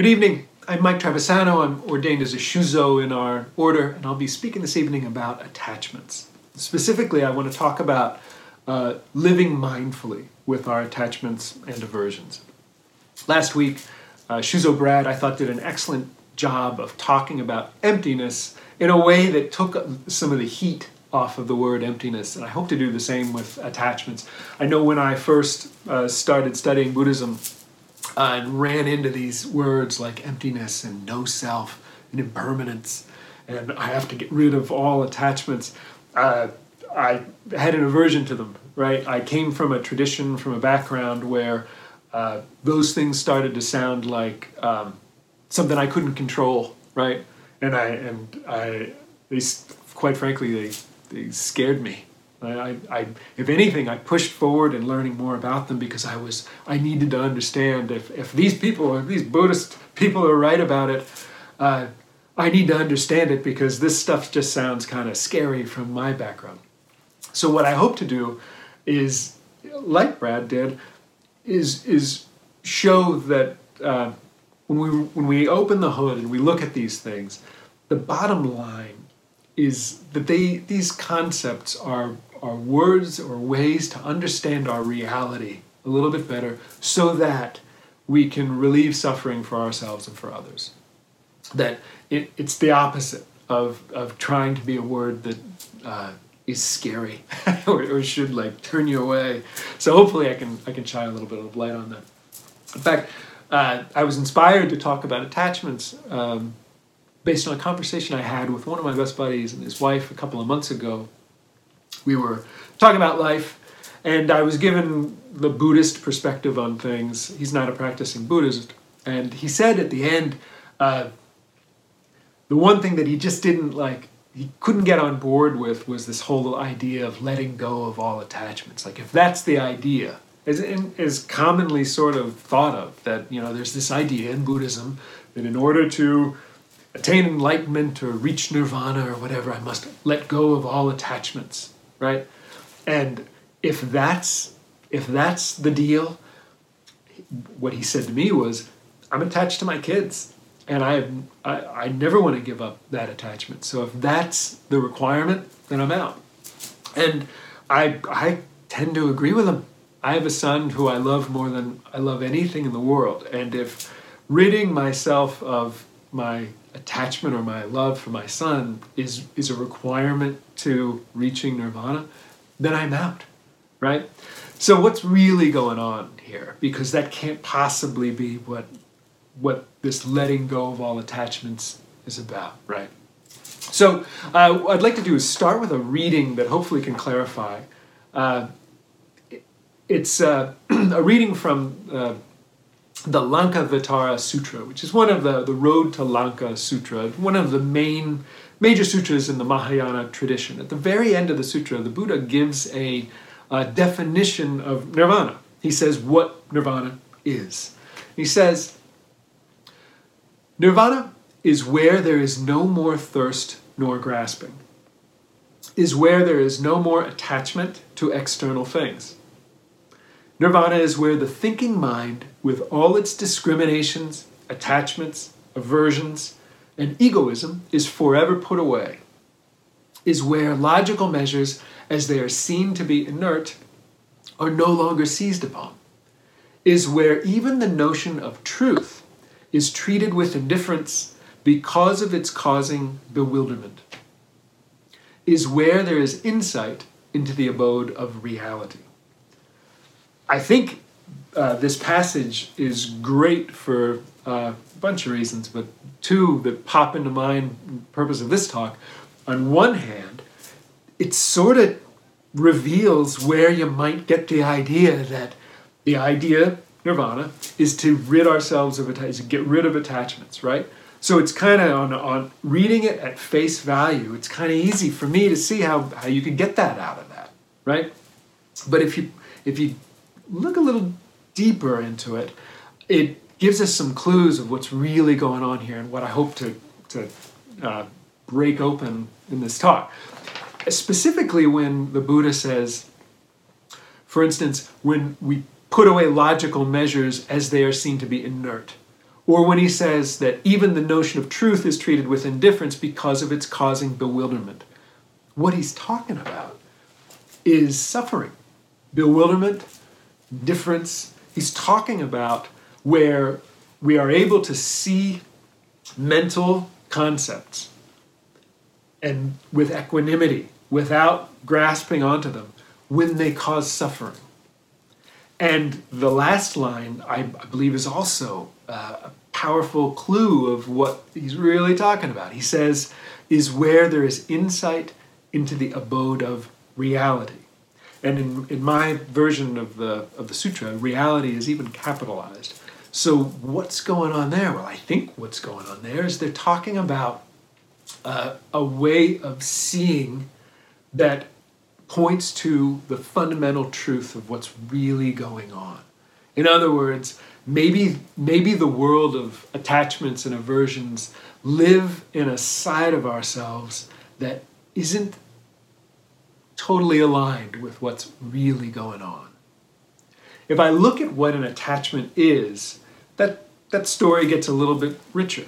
Good evening. I'm Mike Travisano. I'm ordained as a Shuzo in our order, and I'll be speaking this evening about attachments. Specifically, I want to talk about uh, living mindfully with our attachments and aversions. Last week, uh, Shuzo Brad, I thought, did an excellent job of talking about emptiness in a way that took some of the heat off of the word emptiness, and I hope to do the same with attachments. I know when I first uh, started studying Buddhism, and ran into these words like emptiness and no self and impermanence, and I have to get rid of all attachments. Uh, I had an aversion to them, right? I came from a tradition, from a background where uh, those things started to sound like um, something I couldn't control, right? And I and I, they, quite frankly, they they scared me I, I, if anything, I pushed forward in learning more about them because I was I needed to understand if, if these people, if these Buddhist people are right about it, uh, I need to understand it because this stuff just sounds kind of scary from my background. So what I hope to do is, like Brad did, is is show that uh, when we when we open the hood and we look at these things, the bottom line is that they these concepts are are words or ways to understand our reality a little bit better so that we can relieve suffering for ourselves and for others. That it, it's the opposite of, of trying to be a word that uh, is scary or, or, should like turn you away. So hopefully I can, I can shine a little bit of light on that. In fact, uh, I was inspired to talk about attachments um, based on a conversation I had with one of my best buddies and his wife a couple of months ago we were talking about life, and I was given the Buddhist perspective on things. He's not a practicing Buddhist, and he said at the end, uh, the one thing that he just didn't like, he couldn't get on board with was this whole idea of letting go of all attachments. Like if that's the idea, is commonly sort of thought of, that you know there's this idea in Buddhism that in order to attain enlightenment or reach nirvana or whatever, I must let go of all attachments right? And if that's if that's the deal, what he said to me was, "I'm attached to my kids, and I I, I never want to give up that attachment. So if that's the requirement, then I'm out." And I I tend to agree with him. I have a son who I love more than I love anything in the world, and if ridding myself of my attachment or my love for my son is is a requirement to reaching nirvana, then I'm out, right? So what's really going on here? Because that can't possibly be what what this letting go of all attachments is about, right? So uh, what I'd like to do is start with a reading that hopefully can clarify. Uh, it's uh, a reading from uh, the Lankavatara Sutra, which is one of the, the Road to Lanka Sutra, one of the main major sutras in the Mahayana tradition. At the very end of the sutra, the Buddha gives a, a definition of nirvana. He says what nirvana is. He says, Nirvana is where there is no more thirst nor grasping, is where there is no more attachment to external things Nirvana is where the thinking mind, with all its discriminations, attachments, aversions, and egoism, is forever put away. Is where logical measures, as they are seen to be inert, are no longer seized upon. Is where even the notion of truth is treated with indifference because of its causing bewilderment. Is where there is insight into the abode of reality. I think uh, this passage is great for uh, a bunch of reasons, but two that pop into mind, purpose of this talk. On one hand, it sort of reveals where you might get the idea that the idea, nirvana, is to rid ourselves of attachments, get rid of attachments, right? So it's kind of on, on reading it at face value, it's kind of easy for me to see how, how you can get that out of that, right? But if you if you look a little deeper into it, it gives us some clues of what's really going on here and what I hope to, to uh, break open in this talk. Specifically, when the Buddha says, for instance, when we put away logical measures as they are seen to be inert, or when he says that even the notion of truth is treated with indifference because of its causing bewilderment. What he's talking about is suffering, bewilderment, difference. He's talking about where we are able to see mental concepts and with equanimity without grasping onto them when they cause suffering. And the last line, I, believe, is also uh, a powerful clue of what he's really talking about. He says, is where there is insight into the abode of reality. And in, in my version of the, of the sutra, reality is even capitalized. So, what's going on there? Well, I think what's going on there is they're talking about uh, a way of seeing that points to the fundamental truth of what's really going on. In other words, maybe maybe the world of attachments and aversions live in a side of ourselves that isn't totally aligned with what's really going on. If I look at what an attachment is, that, that story gets a little bit richer.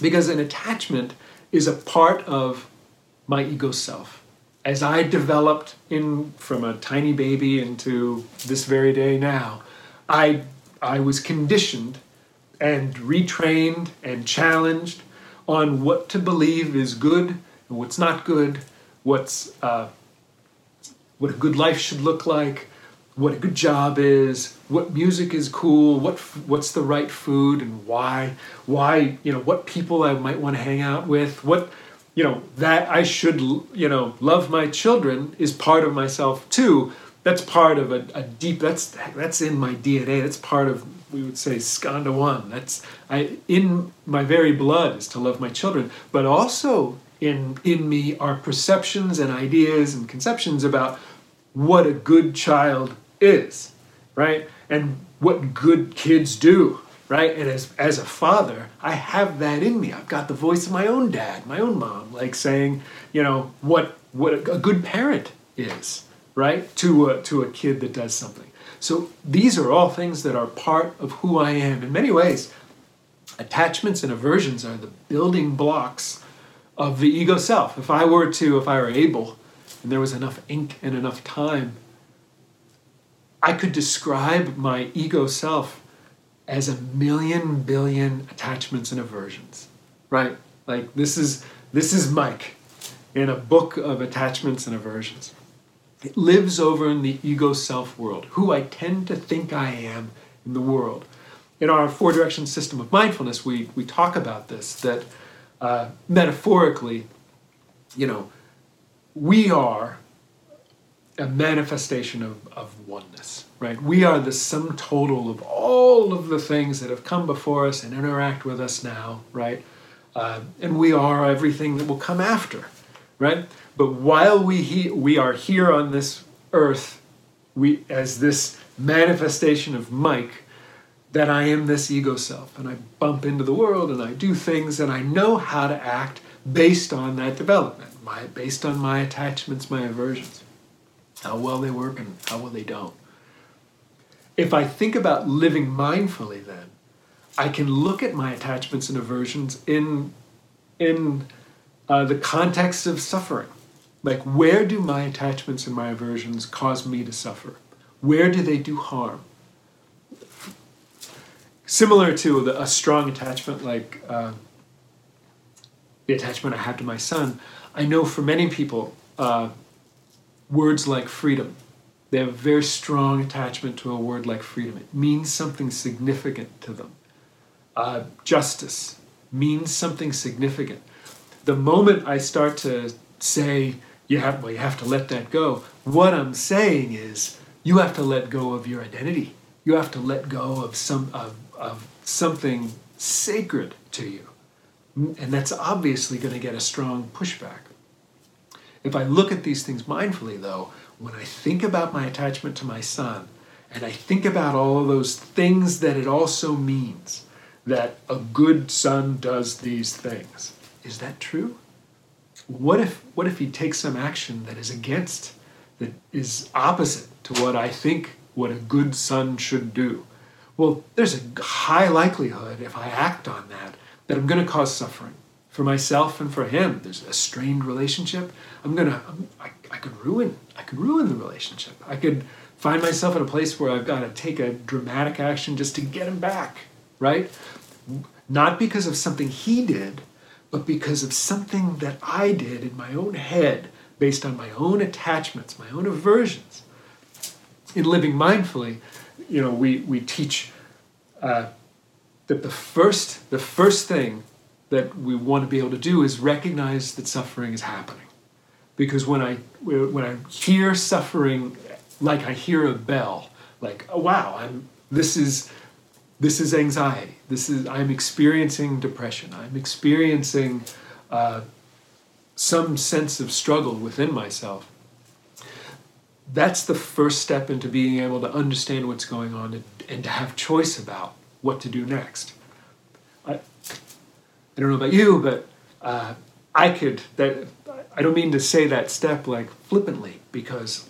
Because an attachment is a part of my ego self. As I developed in from a tiny baby into this very day now, I I was conditioned and retrained and challenged on what to believe is good and what's not good, what's uh, what a good life should look like, what a good job is, what music is cool, what what's the right food and why, why you know what people I might want to hang out with, what you know that I should you know love my children is part of myself too. That's part of a, a deep. That's that's in my DNA. That's part of we would say skandha one. That's I in my very blood is to love my children, but also in in me are perceptions and ideas and conceptions about what a good child is, right? And what good kids do, right? And as, as a father, I have that in me. I've got the voice of my own dad, my own mom, like saying, you know, what, what a, good parent is, right? To a, to a kid that does something. So these are all things that are part of who I am. In many ways, attachments and aversions are the building blocks of the ego self. If I were to, if I were able, and there was enough ink and enough time, I could describe my ego self as a million billion attachments and aversions. Right? Like this is this is Mike in a book of attachments and aversions. It lives over in the ego self world, who I tend to think I am in the world. In our four direction system of mindfulness, we, we talk about this that uh, metaphorically, you know, we are a manifestation of, of oneness, right? We are the sum total of all of the things that have come before us and interact with us now, right? Uh, and we are everything that will come after, right? But while we he, we are here on this earth, we as this manifestation of Mike, that I am this ego self, and I bump into the world and I do things and I know how to act based on that development my based on my attachments, my aversions, how well they work and how well they don't. If I think about living mindfully, then I can look at my attachments and aversions in in uh, the context of suffering. Like, where do my attachments and my aversions cause me to suffer? Where do they do harm? Similar to the, a strong attachment, like uh, the attachment I have to my son, I know for many people, uh, words like freedom, they have a very strong attachment to a word like freedom. It means something significant to them. Uh, justice means something significant. The moment I start to say, you have, well, you have to let that go, what I'm saying is, you have to let go of your identity. You have to let go of some of, of something sacred to you. And that's obviously going to get a strong pushback. If I look at these things mindfully, though, when I think about my attachment to my son, and I think about all those things that it also means that a good son does these things, is that true? What if, what if he takes some action that is against, that is opposite to what I think what a good son should do? well, there's a high likelihood if I act on that that I'm going to cause suffering for myself and for him. There's a strained relationship. I'm gonna, I, I could ruin, I could ruin the relationship. I could find myself in a place where I've got to take a dramatic action just to get him back, right? Not because of something he did, but because of something that I did in my own head based on my own attachments, my own aversions. In living mindfully, you know, we, we teach uh, that the first, the first thing that we want to be able to do is recognize that suffering is happening. Because when I, when I hear suffering like I hear a bell, like, oh, wow, I'm, this is, this is anxiety. This is, I'm experiencing depression. I'm experiencing uh, some sense of struggle within myself. That's the first step into being able to understand what's going on and, and to have choice about what to do next. I, I don't know about you, but uh, I could, that, I don't mean to say that step like flippantly because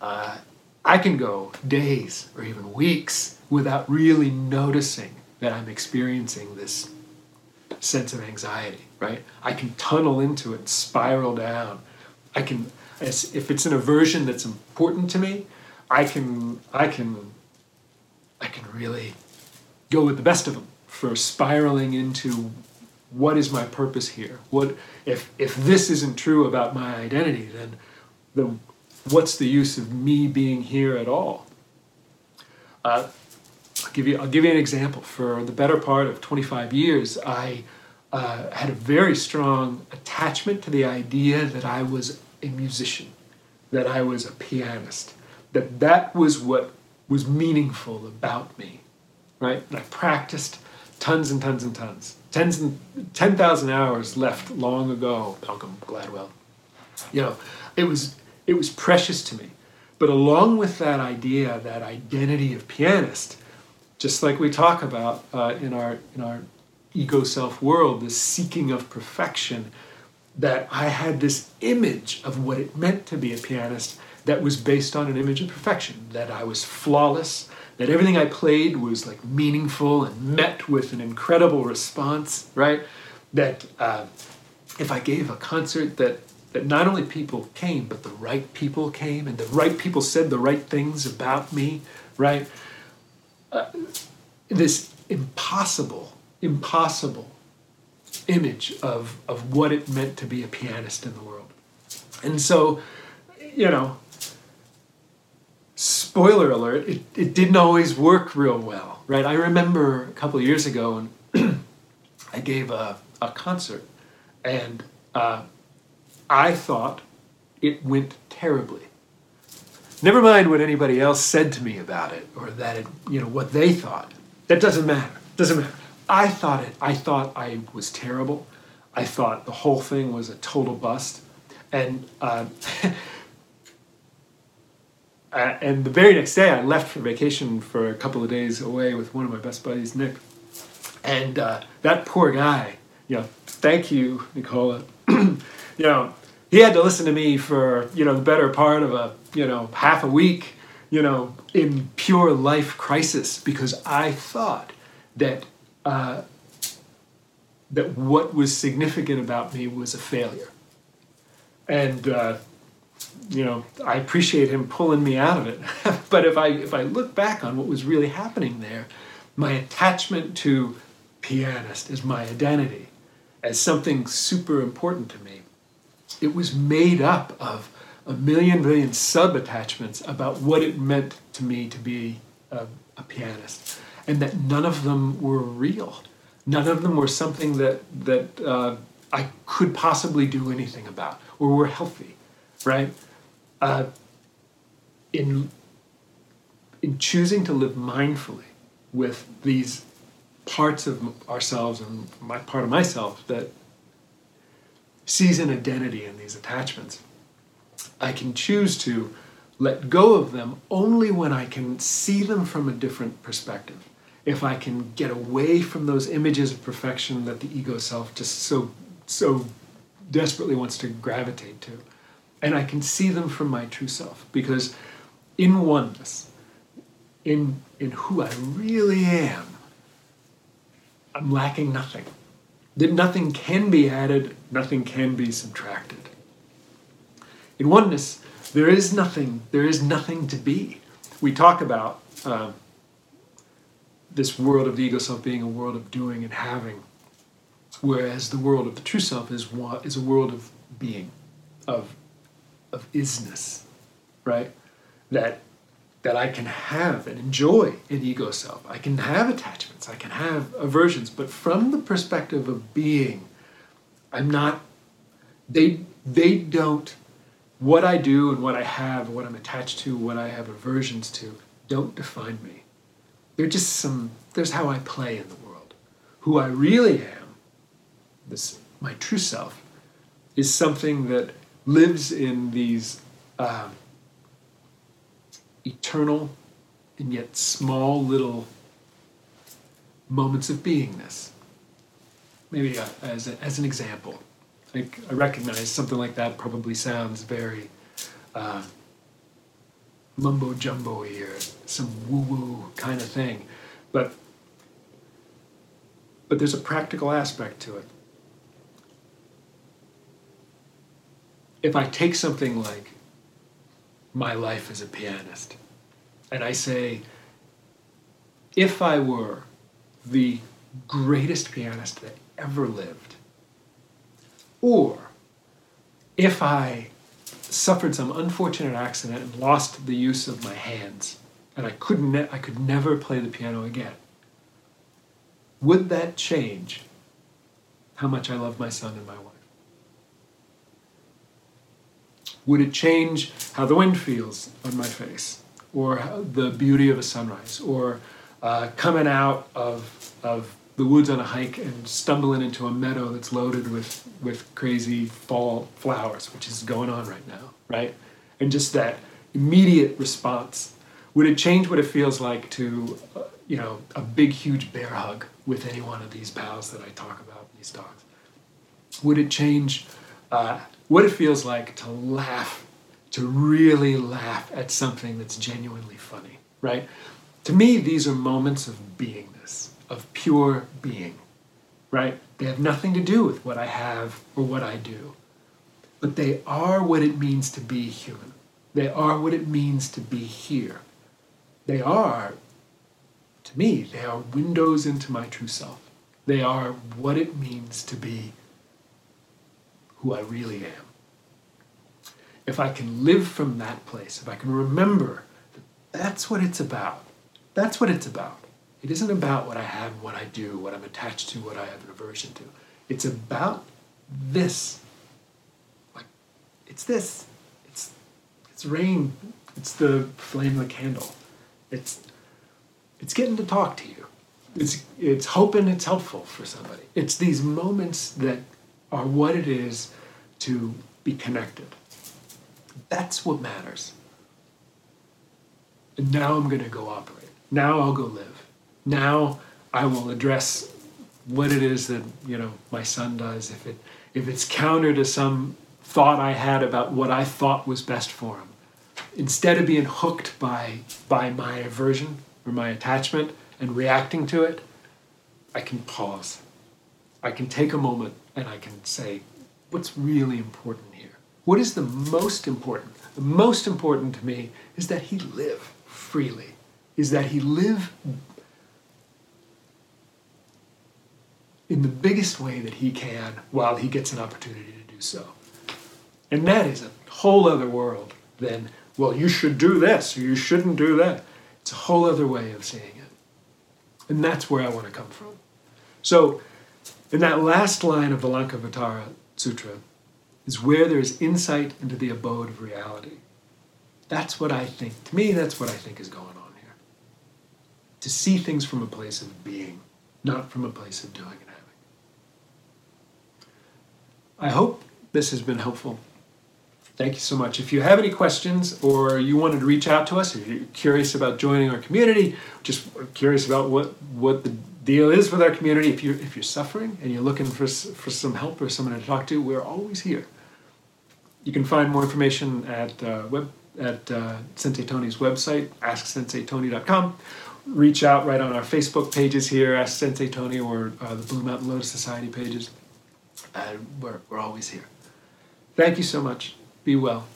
uh, I can go days or even weeks without really noticing that I'm experiencing this sense of anxiety, right? I can tunnel into it, spiral down. I can, if it's an aversion that's important to me, I can, I can, I can really go with the best of them for spiraling into what is my purpose here? What if if this isn't true about my identity, then the what's the use of me being here at all? Uh, I'll give you I'll give you an example. For the better part of 25 years, I uh, had a very strong attachment to the idea that I was a musician, that I was a pianist, that that was what was meaningful about me, right? And I practiced tons and tons and tons, tens and ten thousand hours left long ago. Malcolm Gladwell, you know, it was it was precious to me. But along with that idea, that identity of pianist, just like we talk about uh, in our in our ego self world, this seeking of perfection, that I had this image of what it meant to be a pianist that was based on an image of perfection, that I was flawless, that everything I played was like meaningful and met with an incredible response, right? That uh, if I gave a concert that that not only people came, but the right people came, and the right people said the right things about me, right? Uh, this impossible, impossible image of, of what it meant to be a pianist in the world. And so, you know, spoiler alert, it, it didn't always work real well, right? I remember a couple years ago, and I gave a, a concert, and uh, I thought it went terribly. Never mind what anybody else said to me about it or that it, you know, what they thought. That doesn't matter. Doesn't matter. I thought it. I thought I was terrible. I thought the whole thing was a total bust. And uh, uh, and the very next day, I left for vacation for a couple of days away with one of my best buddies, Nick. And uh, that poor guy, you know, thank you, Nicola. you know, he had to listen to me for, you know, the better part of a, you know, half a week, you know, in pure life crisis because I thought that uh, that what was significant about me was a failure. And uh, you know, I appreciate him pulling me out of it. but if I if I look back on what was really happening there, my attachment to pianist is my identity as something super important to me it was made up of a million billion sub attachments about what it meant to me to be a, a, pianist, and that none of them were real. None of them were something that that uh, I could possibly do anything about or were healthy, right? Uh, in in choosing to live mindfully with these parts of ourselves and my part of myself that sees an identity in these attachments. I can choose to let go of them only when I can see them from a different perspective. If I can get away from those images of perfection that the ego self just so so desperately wants to gravitate to. And I can see them from my true self because in oneness, in, in who I really am, I'm lacking nothing. That nothing can be added, nothing can be subtracted. In oneness, there is nothing, there is nothing to be. We talk about uh, this world of the ego self being a world of doing and having, whereas the world of the true self is, is a world of being, of, of isness, right? That that I can have and enjoy an ego self. I can have attachments, I can have aversions, but from the perspective of being, I'm not, they, they don't, what I do and what I have, what I'm attached to, what I have aversions to, don't define me. They're just some, there's how I play in the world. Who I really am, this, my true self, is something that lives in these. Um, eternal and yet small little moments of beingness. Maybe uh, as, a, as an example, I, I, recognize something like that probably sounds very uh, mumbo jumbo or some woo woo kind of thing, but but there's a practical aspect to it. If I take something like my life as a pianist. And I say, if I were the greatest pianist that ever lived, or if I suffered some unfortunate accident and lost the use of my hands, and I could ne- I could never play the piano again, would that change how much I love my son and my wife? Would it change how the wind feels on my face, or the beauty of a sunrise, or uh, coming out of, of the woods on a hike and stumbling into a meadow that's loaded with, with crazy fall flowers, which is going on right now, right? And just that immediate response. Would it change what it feels like to, uh, you know, a big, huge bear hug with any one of these pals that I talk about, these dogs? Would it change uh, what it feels like to laugh, to really laugh at something that's genuinely funny, right? To me, these are moments of beingness, of pure being, right? They have nothing to do with what I have or what I do, but they are what it means to be human. They are what it means to be here. They are, to me, they are windows into my true self. They are what it means to be who I really am if I can live from that place, if I can remember that that's what it's about, that's what it's about. It isn't about what I have, what I do, what I'm attached to, what I have an aversion to. It's about this. Like, it's this. It's, it's rain. It's the flame of the candle. It's, it's getting to talk to you. It's, it's hoping it's helpful for somebody. It's these moments that are what it is to be connected. That's what matters. And now I'm going to go operate. Now I'll go live. Now I will address what it is that you know my son does. If it if it's counter to some thought I had about what I thought was best for him, instead of being hooked by by my aversion or my attachment and reacting to it, I can pause. I can take a moment and I can say, what's really important here? What is the most important? The most important to me is that he live freely, is that he live in the biggest way that he can while he gets an opportunity to do so. And that is a whole other world than, well, you should do this or you shouldn't do that. It's a whole other way of seeing it. And that's where I want to come from. So, in that last line of the Lankavatara Sutra, is where there's insight into the abode of reality. That's what I think, to me, that's what I think is going on here. To see things from a place of being, not from a place of doing and having. I hope this has been helpful. Thank you so much. If you have any questions or you wanted to reach out to us, if you're curious about joining our community, just curious about what, what the deal is with our community, if you're, if you're suffering and you're looking for, for some help or someone to talk to, we're always here. You can find more information at uh, web, at uh, Sensei Tony's website, asksenseitony.com. Reach out right on our Facebook pages here, Ask Sensei Tony, or uh, the Blue Mountain Lotus Society pages. Uh, we're, we're always here. Thank you so much. Be well.